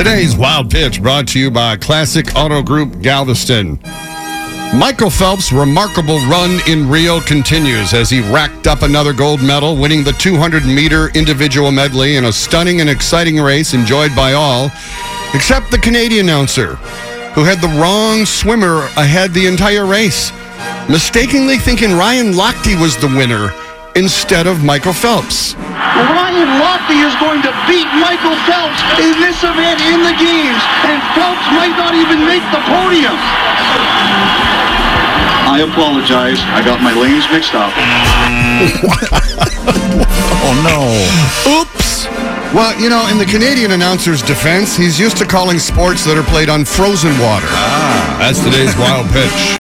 Today's Wild Pitch brought to you by Classic Auto Group Galveston. Michael Phelps' remarkable run in Rio continues as he racked up another gold medal, winning the 200 meter individual medley in a stunning and exciting race enjoyed by all, except the Canadian announcer, who had the wrong swimmer ahead the entire race, mistakenly thinking Ryan Lochte was the winner instead of Michael Phelps. Ryan Lochte is going to beat Michael Phelps in this event in the games, and Phelps might not even make the podium. I apologize. I got my lanes mixed up. Oh no. Oops. Well, you know, in the Canadian announcer's defense, he's used to calling sports that are played on frozen water. Ah, That's today's wild pitch.